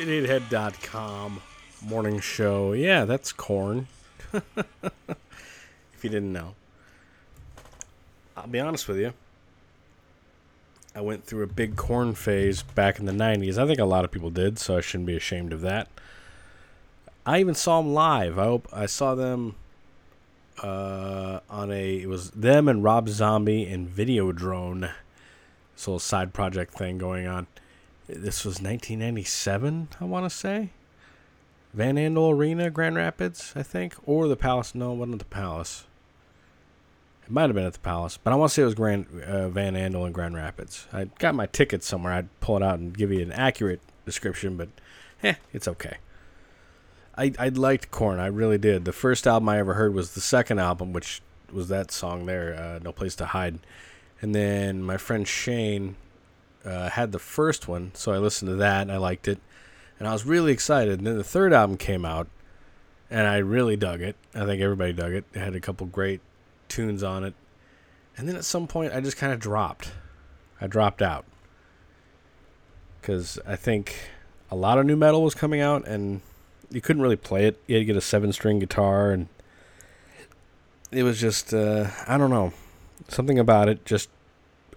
Radiohead.com morning show. Yeah, that's Korn. if you didn't know. I'll be honest with you. I went through a big corn phase back in the 90s. I think a lot of people did, so I shouldn't be ashamed of that. I even saw them live. I hope I saw them uh, on a it was them and Rob Zombie and Videodrone. This little side project thing going on. This was 1997, I want to say. Van Andel Arena, Grand Rapids, I think, or the Palace. No, it wasn't the Palace. It might have been at the Palace, but I want to say it was Grand uh, Van Andel in Grand Rapids. I got my ticket somewhere. I'd pull it out and give you an accurate description, but eh, it's okay. I I liked Korn. I really did. The first album I ever heard was the second album, which was that song there, uh, "No Place to Hide," and then my friend Shane uh, had the first one, so I listened to that and I liked it, and I was really excited. And then the third album came out, and I really dug it. I think everybody dug it. It had a couple great tunes on it, and then at some point I just kind of dropped. I dropped out because I think a lot of nu metal was coming out, and you couldn't really play it. You had to get a seven-string guitar, and it was just uh, I don't know something about it just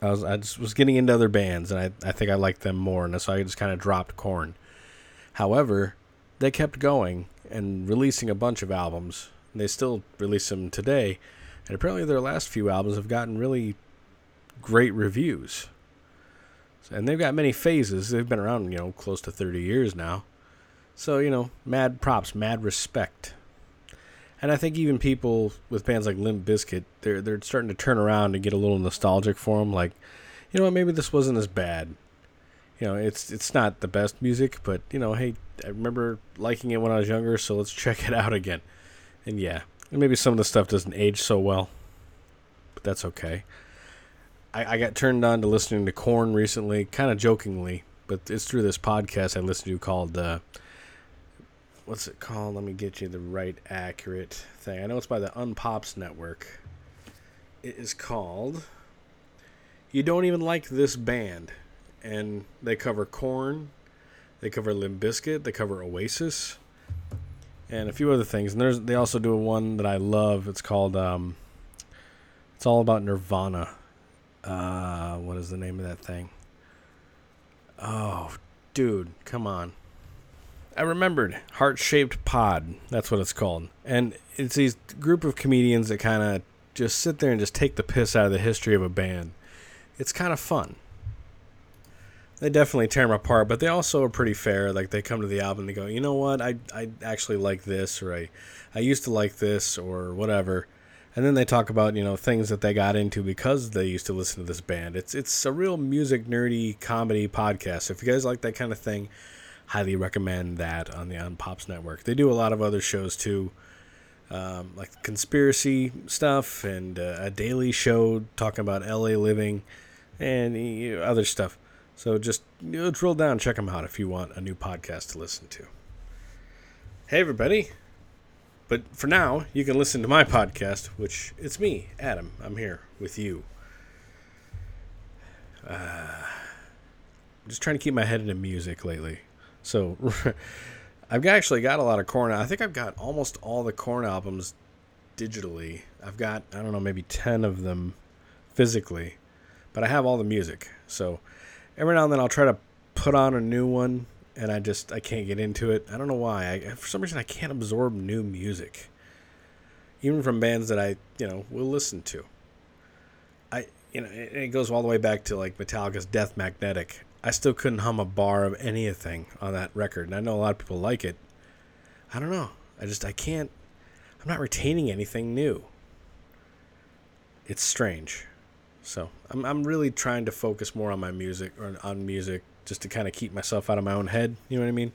I was I just was getting into other bands, and I I think I liked them more, and so I just kind of dropped Korn. However, they kept going and releasing a bunch of albums. And they still release them today, and apparently their last few albums have gotten really great reviews. And they've got many phases. They've been around, you know, close to 30 years now. So, you know, mad props, mad respect. And I think even people with bands like Limp Bizkit, they're they're starting to turn around and get a little nostalgic for them. Like, you know what? Maybe this wasn't as bad. You know, it's it's not the best music, but you know, hey, I remember liking it when I was younger, so let's check it out again. And yeah, and maybe some of the stuff doesn't age so well, but that's okay. I, I got turned on to listening to Korn recently, kind of jokingly, but it's through this podcast I listened to called. Uh, what's it called? Let me get you the right accurate thing. I know it's by the Unpops Network. It is called You Don't Even Like This Band. And they cover Korn, they cover Limp Bizkit, they cover Oasis, and a few other things. And there's they also do a one that I love. It's called um, It's all about Nirvana. Uh, what is the name of that thing? Oh, dude, come on. I remembered Heart Shaped Pod. That's what it's called. And it's these group of comedians that kind of just sit there and just take the piss out of the history of a band. It's kind of fun. They definitely tear them apart, but they also are pretty fair. Like they come to the album and they go, you know what, I I actually like this, or I I used to like this, or whatever. And then they talk about you know things that they got into because they used to listen to this band. It's it's a real music nerdy comedy podcast. So If you guys like that kind of thing, highly recommend that on the On Pops Network. They do a lot of other shows too, um, like conspiracy stuff and uh, a daily show talking about LA living and you know, other stuff. So just you know, drill down, check them out if you want a new podcast to listen to. Hey everybody. But for now, you can listen to my podcast, which it's me, Adam. I'm here with you. Uh, I'm just trying to keep my head into music lately. So I've actually got a lot of Korn. I think I've got almost all the Korn albums digitally. I've got I don't know maybe 10 of them physically, but I have all the music. So every now and then I'll try to put on a new one and I just I can't get into it. I don't know why. I, for some reason I can't absorb new music. Even from bands that I, you know, will listen to. I you know, it goes all the way back to like Metallica's Death Magnetic. I still couldn't hum a bar of anything on that record. And I know a lot of people like it, I don't know. I just I can't. I'm not retaining anything new. It's strange. So I'm I'm really trying to focus more on my music or on music just to kind of keep myself out of my own head. You know what I mean?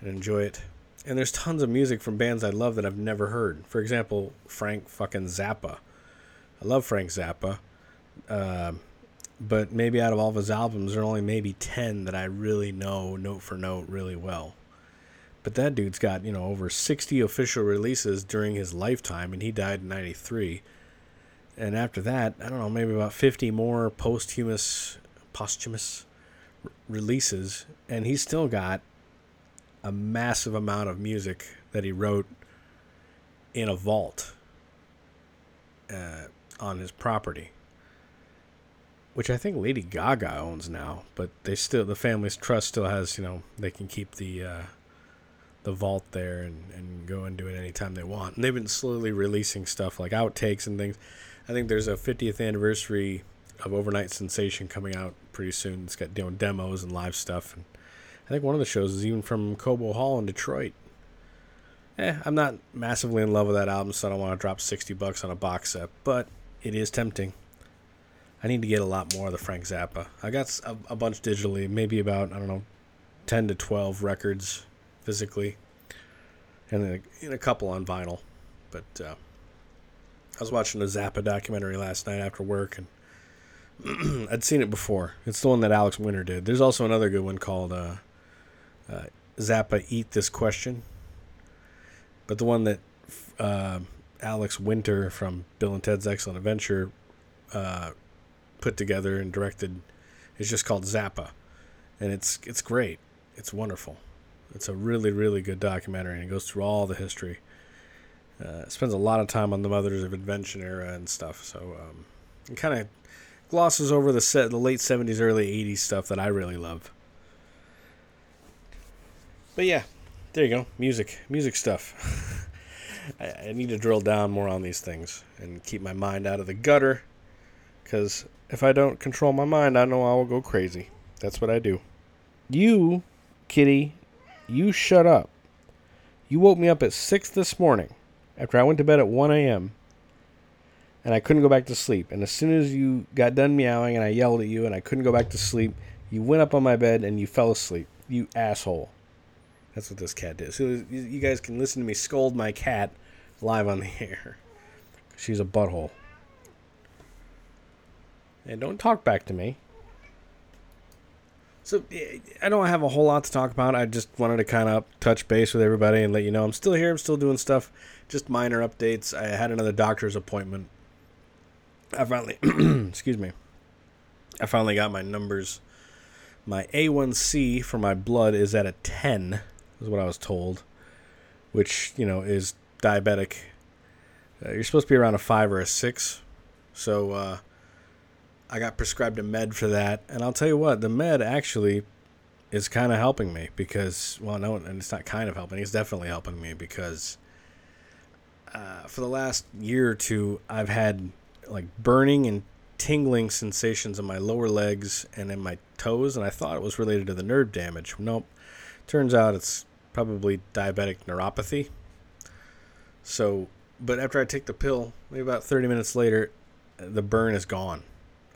And enjoy it. And there's tons of music from bands I love that I've never heard. For example, Frank fucking Zappa. I love Frank Zappa. Uh, but maybe out of all of his albums, there are only maybe 10 that I really know note for note really well. But that dude's got, you know, over 60 official releases during his lifetime, and he died in 93. And after that, I don't know, maybe about 50 more posthumous, posthumous r- releases, and he's still got a massive amount of music that he wrote in a vault uh, on his property which I think Lady Gaga owns now, but they still the family's trust still has you know they can keep the uh, the vault there and, and go and do it anytime they want. And they've been slowly releasing stuff like outtakes and things. I think there's a 50th anniversary of Over-Nite Sensation coming out pretty soon. It's got you know, demos and live stuff, and I think one of the shows is even from Cobo Hall in Detroit. Eh, I'm not massively in love with that album, so I don't want to drop 60 bucks on a box set, but it is tempting. I need to get a lot more of the Frank Zappa. I got a, a bunch digitally, maybe about I don't know, ten to twelve records physically, and a, and a couple on vinyl. But uh, I was watching a Zappa documentary last night after work, and I'd seen it before. It's the one that Alex Winter did. There's also another good one called uh, uh, Zappa Eat This Question, but the one that uh, Alex Winter from Bill and Ted's Excellent Adventure uh, put together and directed is just called Zappa, and it's it's great. It's wonderful. It's a really really good documentary, and it goes through all the history. Uh, it spends a lot of time on the Mothers of Invention era and stuff, so um, it kind of glosses over the set the late '70s, early '80s stuff that I really love. But yeah, there you go, music, music stuff. I, I need to drill down more on these things and keep my mind out of the gutter because if I don't control my mind, I know I will go crazy. That's what I do. You, kitty, you shut up. You woke me up at 6 this morning after I went to bed at 1 a.m. and I couldn't go back to sleep. And as soon as you got done meowing and I yelled at you and I couldn't go back to sleep, you went up on my bed and you fell asleep. You asshole. That's what this cat did. So you guys can listen to me scold my cat live on the air. She's a butthole. And don't talk back to me. So I don't have a whole lot to talk about. I just wanted to kind of touch base with everybody and let you know I'm still here. I'm still doing stuff, just minor updates. I had another doctor's appointment. I finally, excuse me, I finally got my numbers. My A1C for my blood is at a 10, is what I was told, which, you know, is diabetic. Uh, you're supposed to be around a 5 or a 6. So, uh, I got prescribed a med for that, and I'll tell you what, the med actually is kind of helping me because, well, no, and it's not kind of helping. It's definitely helping me because uh, for the last year or two, I've had like burning and tingling sensations in my lower legs and in my toes, and I thought it was related to the nerve damage. Nope. Turns out it's probably diabetic neuropathy. So, but after I take the pill, maybe about 30 minutes later, the burn is gone.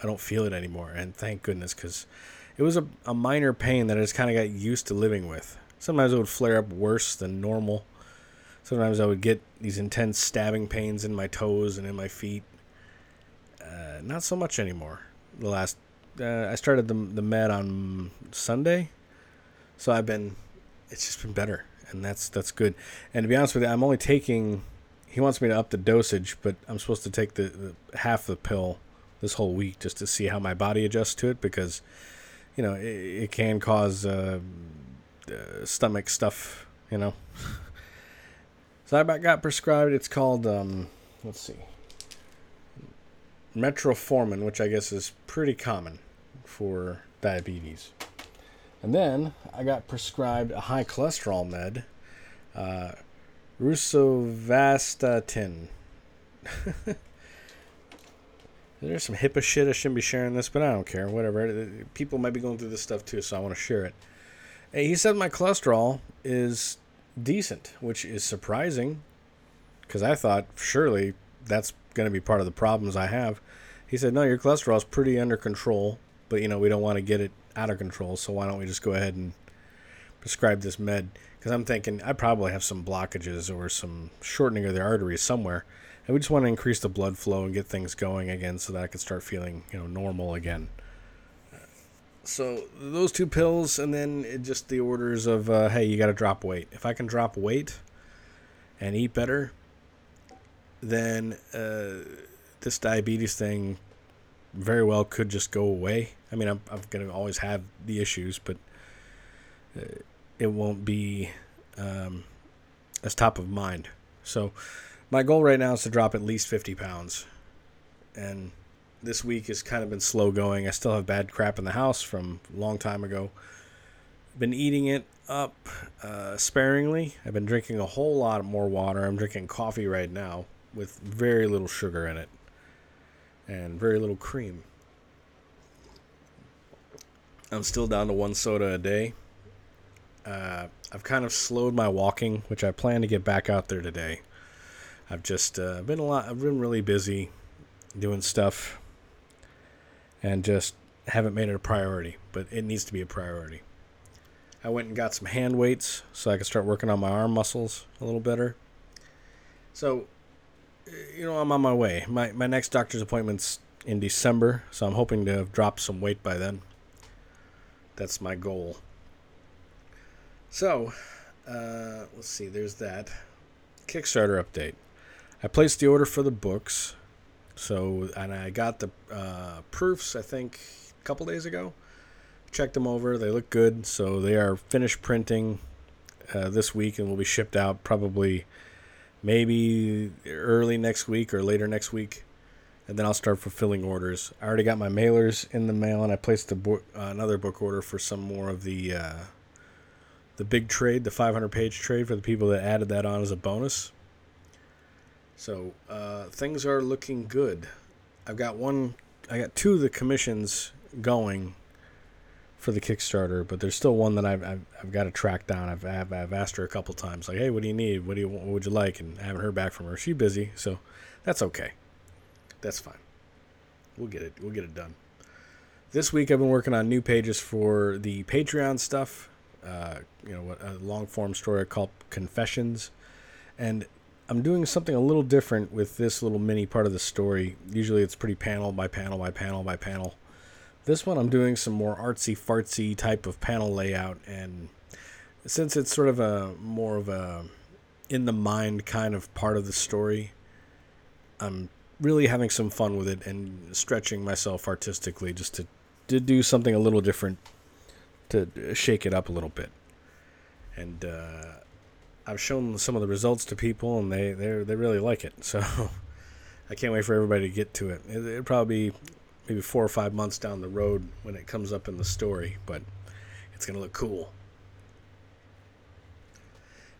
I don't feel it anymore, and thank goodness because it was a, a minor pain that I just kind of got used to living with. Sometimes it would flare up worse than normal. Sometimes I would get these intense stabbing pains in my toes and in my feet. Uh, not so much anymore. The last uh, I started the the med on Sunday, so I've been it's just been better, and that's that's good. And to be honest with you, I'm only taking. He wants me to up the dosage, but I'm supposed to take the, the half the pill this whole week just to see how my body adjusts to it because you know it, it can cause uh, uh, stomach stuff you know. So i got prescribed it's called um, let's see metformin which i guess is pretty common for diabetes. And then i got prescribed a high cholesterol med uh, rosuvastatin there's some HIPAA shit. I shouldn't be sharing this, but I don't care. Whatever. Uh, people might be going through this stuff too, so I want to share it. Hey, he said my cholesterol is decent, which is surprising because I thought surely that's going to be part of the problems I have. He said, "No, your cholesterol is pretty under control, but you know we don't want to get it out of control, so why don't we just go ahead and prescribe this med?" Because I'm thinking I probably have some blockages or some shortening of the arteries somewhere, and we just want to increase the blood flow and get things going again, so that I can start feeling you know normal again. So those two pills, and then just the orders of uh, hey, you got to drop weight. If I can drop weight and eat better, then uh, this diabetes thing very well could just go away. I mean, I'm, I'm going to always have the issues, but uh, it won't be um, as top of mind. So, my goal right now is to drop at least 50 pounds. And this week has kind of been slow going. I still have bad crap in the house from a long time ago. Been eating it up uh, sparingly. I've been drinking a whole lot more water. I'm drinking coffee right now with very little sugar in it and very little cream. I'm still down to one soda a day. Uh, I've kind of slowed my walking, which I plan to get back out there today. I've just uh, been a lot. I've been really busy doing stuff, and just haven't made it a priority. But it needs to be a priority. I went and got some hand weights so I can start working on my arm muscles a little better. So you know, I'm on my way. My my next doctor's appointment's in December, so I'm hoping to have dropped some weight by then. That's my goal. So, uh, let's see. There's that Kickstarter update. I placed the order for the books, so and I got the uh, proofs. I think a couple days ago. Checked them over. They look good, so they are finished printing uh, this week and will be shipped out probably maybe early next week or later next week, and then I'll start fulfilling orders. I already got my mailers in the mail, and I placed bo- uh, another book order for some more of the uh, the big trade, the 500 page trade for the people that added that on as a bonus. So uh, things are looking good. I've got one, I got two of the commissions going for the Kickstarter, but there's still one that I've, I've, I've got to track down. I've, I've, I've, asked her a couple times, like, hey, what do you need? What do you what would you like? And I haven't heard back from her. She's busy, so that's okay. That's fine. We'll get it. We'll get it done. This week I've been working on new pages for the Patreon stuff. Uh, you know, what a long form story called Confessions, and I'm doing something a little different with this little mini part of the story. Usually it's pretty panel by panel by panel by panel this one I'm doing some more artsy fartsy type of panel layout, and since it's sort of a more of a in the mind kind of part of the story, I'm really having some fun with it and stretching myself artistically just to, to do something a little different to shake it up a little bit. And uh, I've shown some of the results to people, and they they they really like it. So I can't wait for everybody to get to it. it it'll probably be maybe four or five months down the road when it comes up in the story, but it's to look cool.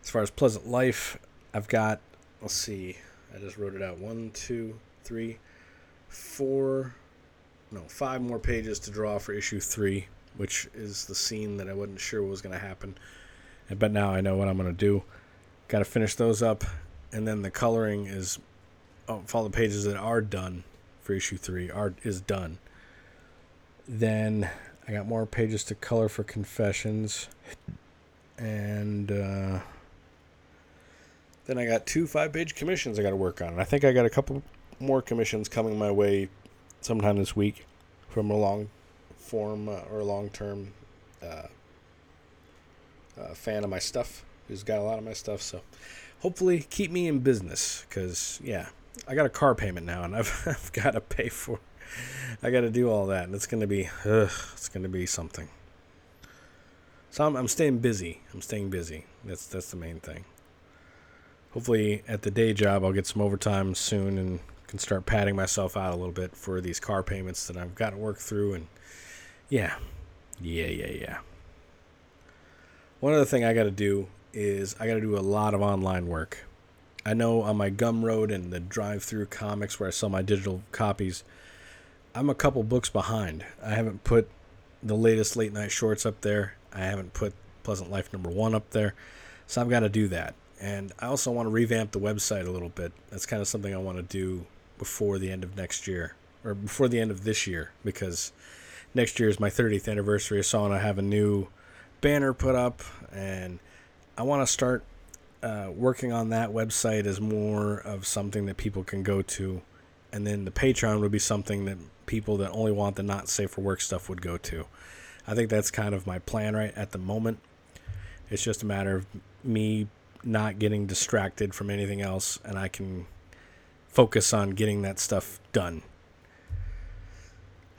As far as Pleasant Life, I've got, let's see, I just wrote it out. One, two, three, four, no, five more pages to draw for issue three, which is the scene that I wasn't sure what was going to happen. But now I know what I'm going to do. Got to finish those up, and then the coloring is oh, all the pages that are done for issue three art is done. Then I got more pages to color for confessions, and uh, then I got two five-page commissions I got to work on. And I think I got a couple more commissions coming my way sometime this week from a long form uh, or long term uh, uh, fan of my stuff who's got a lot of my stuff. So hopefully keep me in business because yeah, I got a car payment now, and I've I've got to pay for. I got to do all that, and it's gonna be ugh, it's gonna be something. So I'm I'm staying busy. I'm staying busy. That's that's the main thing. Hopefully, at the day job, I'll get some overtime soon and can start padding myself out a little bit for these car payments that I've got to work through. And yeah, yeah, yeah, yeah. One other thing I got to do is I got to do a lot of online work. I know on my Gumroad and the DriveThruComics where I sell my digital copies, I'm a couple books behind. I haven't put the latest late night shorts up there. I haven't put Pleasant Life number one up there. So I've got to do that. And I also want to revamp the website a little bit. That's kind of something I want to do before the end of next year or before the end of this year because next year is my 30th anniversary. So I want to have a new banner put up and I want to start uh, working on that website as more of something that people can go to. And then the Patreon would be something that people that only want the not safe for work stuff would go to. I think that's kind of my plan right at the moment. It's just a matter of me not getting distracted from anything else and I can focus on getting that stuff done.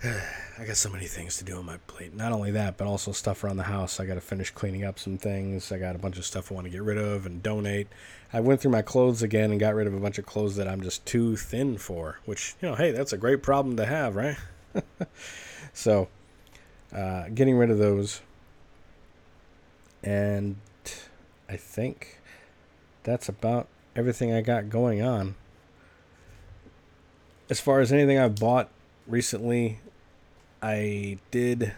I got so many things to do on my plate. Not only that, but also stuff around the house. I got to finish cleaning up some things. I got a bunch of stuff I want to get rid of and donate. I went through my clothes again and got rid of a bunch of clothes that I'm just too thin for, which, you know, hey, that's a great problem to have, right? so, uh, getting rid of those. And I think that's about everything I got going on. As far as anything I've bought recently, I did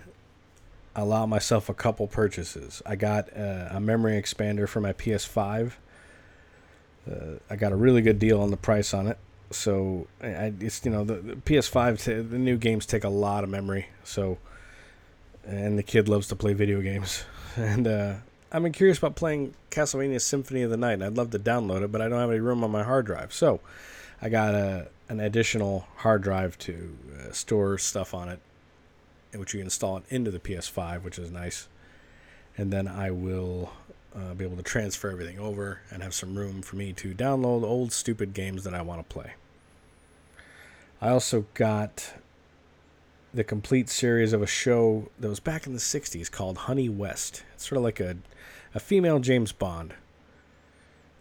allow myself a couple purchases. I got uh, a memory expander for my PS5. Uh, I got a really good deal on the price on it. So I, it's you know the, the PS5 t- the new games take a lot of memory. So and the kid loves to play video games, and uh, I'm curious about playing Castlevania Symphony of the Night. I'd love to download it, but I don't have any room on my hard drive. So I got a an additional hard drive to uh, store stuff on it which you install it into the PS5, which is nice. And then I will uh, be able to transfer everything over and have some room for me to download old stupid games that I want to play. I also got the complete series of a show that was back in the 60s called Honey West. It's sort of like a, a female James Bond.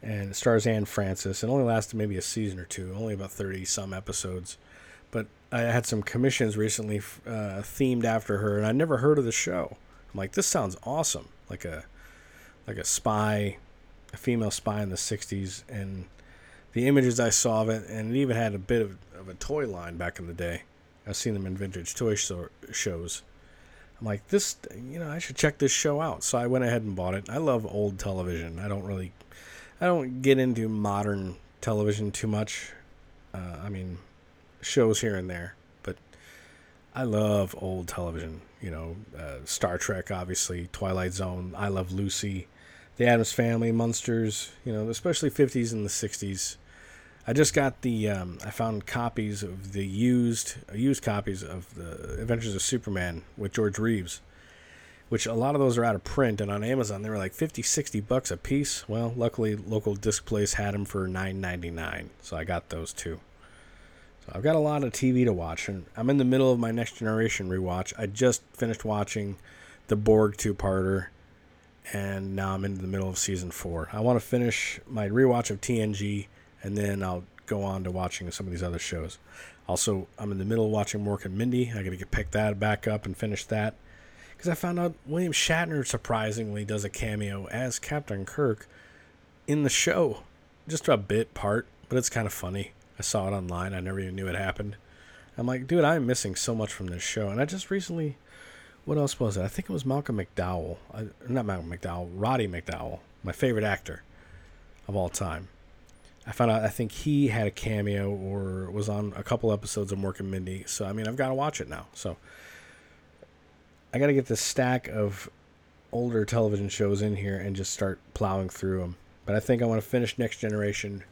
And it stars Anne Francis. It only lasted maybe a season or two, only about 30 some episodes. I had some commissions recently uh, themed after her, and I never heard of the show. I'm like, this sounds awesome, like a like a spy, a female spy in the '60s, and the images I saw of it, and it even had a bit of, of a toy line back in the day. I've seen them in vintage toy store, shows. I'm like, this, you know, I should check this show out. So I went ahead and bought it. I love old television. I don't really, I don't get into modern television too much. Uh, I mean, shows here and there, but I love old television. You know, uh, Star Trek, obviously, Twilight Zone. I love Lucy, The Addams Family, Munsters. You know, especially 50s and the 60s. I just got the. Um, I found copies of the used uh, used copies of the Adventures of Superman with George Reeves, which a lot of those are out of print, and on Amazon they were like 50, 60 bucks a piece. Well, luckily local disc place had them for 9.99, so I got those too. So I've got a lot of TV to watch, and I'm in the middle of my Next Generation rewatch. I just finished watching the Borg two-parter, and now I'm into the middle of season four. I want to finish my rewatch of TNG, and then I'll go on to watching some of these other shows. Also, I'm in the middle of watching Mork and Mindy. I got to get pick that back up and finish that because I found out William Shatner surprisingly does a cameo as Captain Kirk in the show, just a bit part, but it's kind of funny. I saw it online. I never even knew it happened. I'm like, dude, I'm missing so much from this show. And I just recently, what else was it? I think it was Malcolm McDowell. I, not Malcolm McDowell, Roddy McDowall, my favorite actor of all time. I found out I think he had a cameo or was on a couple episodes of Mork and Mindy. So I mean, I've got to watch it now. So I got to get this stack of older television shows in here and just start plowing through them. But I think I want to finish Next Generation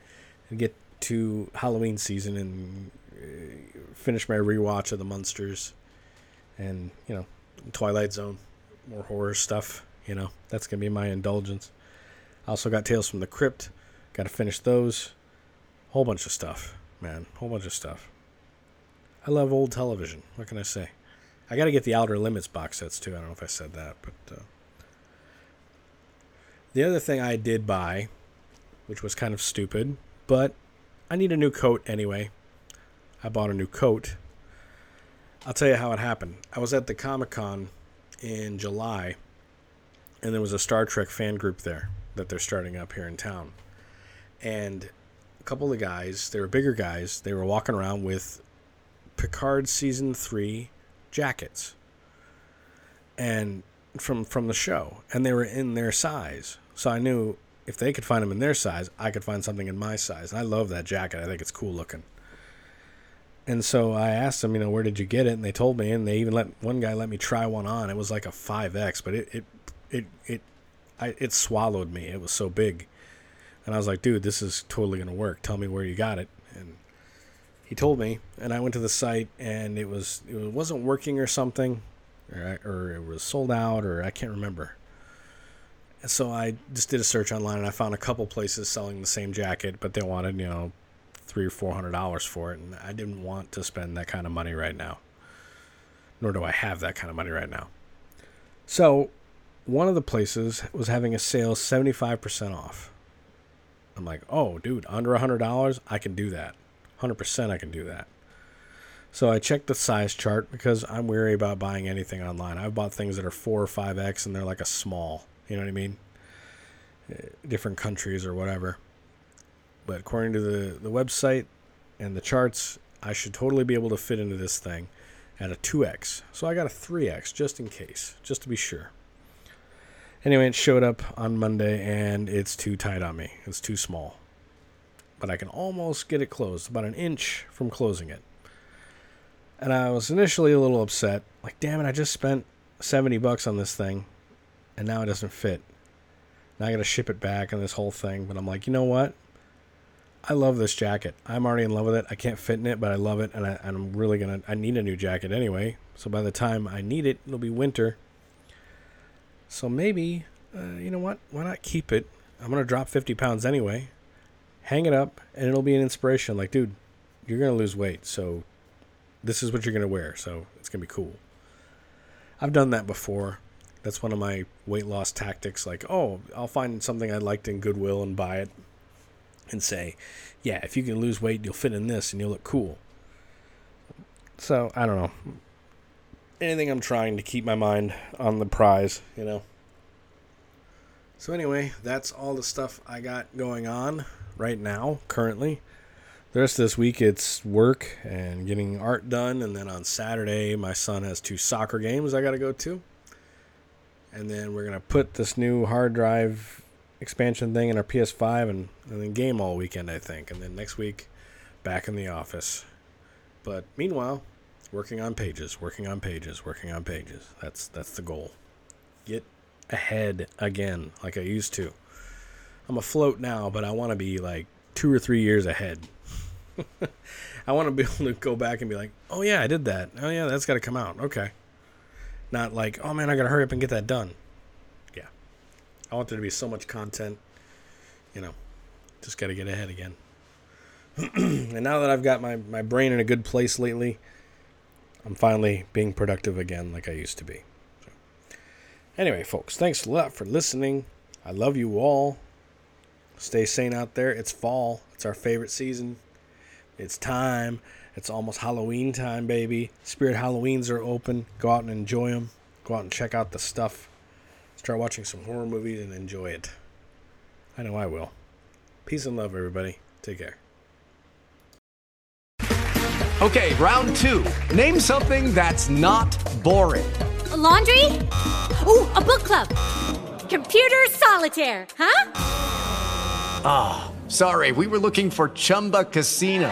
and get to Halloween season and uh, finish my rewatch of the Munsters and you know Twilight Zone, more horror stuff. You know that's gonna be my indulgence. I also got Tales from the Crypt. Got to finish those. Whole bunch of stuff, man. Whole bunch of stuff. I love old television. What can I say? I got to get the Outer Limits box sets too. I don't know if I said that, but uh, the other thing I did buy, which was kind of stupid, but I need a new coat anyway. I bought a new coat. I'll tell you how it happened. I was at the Comic Con in July, and there was a Star Trek fan group there that they're starting up here in town. And a couple of the guys, they were bigger guys, they were walking around with Picard season three jackets. And from from the show. And they were in their size. So I knew if they could find them in their size, I could find something in my size. And I love that jacket. I think it's cool looking. And so I asked them, you know, where did you get it? And they told me, and they even let one guy let me try one on. It was like a 5X, but it it it it I, it swallowed me. It was so big. And I was like, dude, this is totally going to work. Tell me where you got it. And he told me, and I went to the site, and it was it wasn't working or something, or, or it was sold out, or I can't remember. So I just did a search online, and I found a couple places selling the same jacket, but they wanted you know three or four hundred dollars for it, and I didn't want to spend that kind of money right now. Nor do I have that kind of money right now. So, one of the places was having a sale seventy five percent off. I'm like, oh, dude, under a hundred dollars, I can do that. Hundred percent, I can do that. So I checked the size chart because I'm weary about buying anything online. I've bought things that are four or five X and they're like a small. You know what I mean? Uh, different countries or whatever. But according to the, the website and the charts, I should totally be able to fit into this thing at a 2x. So I got a 3x just in case, just to be sure. Anyway, it showed up on Monday and it's too tight on me. It's too small. But I can almost get it closed, about an inch from closing it. And I was initially a little upset. Like, damn it, I just spent 70 bucks on this thing and now it doesn't fit. Now I got to ship it back and this whole thing. But I'm like, you know what? I love this jacket. I'm already in love with it. I can't fit in it, but I love it, and, I, am really gonna. I need a new jacket anyway. So by the time I need it, it'll be winter. So maybe, uh, you know what? Why not keep it? I'm gonna drop 50 pounds anyway. Hang it up, and it'll be an inspiration. Like, dude, you're gonna lose weight, so this is what you're gonna wear. So it's gonna be cool. I've done that before. That's one of my weight loss tactics. Like, oh, I'll find something I liked in Goodwill and buy it and say, yeah, if you can lose weight, you'll fit in this and you'll look cool. So, I don't know. Anything I'm trying to keep my mind on the prize, you know? So, anyway, that's all the stuff I got going on right now, currently. The rest of this week, it's work and getting art done. And then on Saturday, my son has two soccer games I got to go to. And then we're to put this new hard drive expansion thing in our PS5 and, and then game all weekend, I think. And then next week, back in the office. But meanwhile, working on pages, working on pages, working on pages. That's that's the goal. Get ahead again, like I used to. I'm afloat now, but I want to be like two or three years ahead. I want to be able to go back and be like, oh yeah, I did that. Oh yeah, that's got to come out. Okay. Not like, oh man, I got to hurry up and get that done. Yeah. I want there to be so much content. You know, just got to get ahead again. and now that I've got my, my brain in a good place lately, I'm finally being productive again like I used to be. So. Anyway, folks, thanks a lot for listening. I love you all. Stay sane out there. It's fall, it's our favorite season. It's time. It's almost Halloween time, baby. Spirit Halloweens are open. Go out and enjoy them. Go out and check out the stuff. Start watching some horror movies and enjoy it. I know I will. Peace and love, everybody. Take care. Okay, round two. Name something that's not boring. A laundry? Ooh, a book club. Computer solitaire, huh? Ah, oh, sorry, we were looking for Chumba Casino.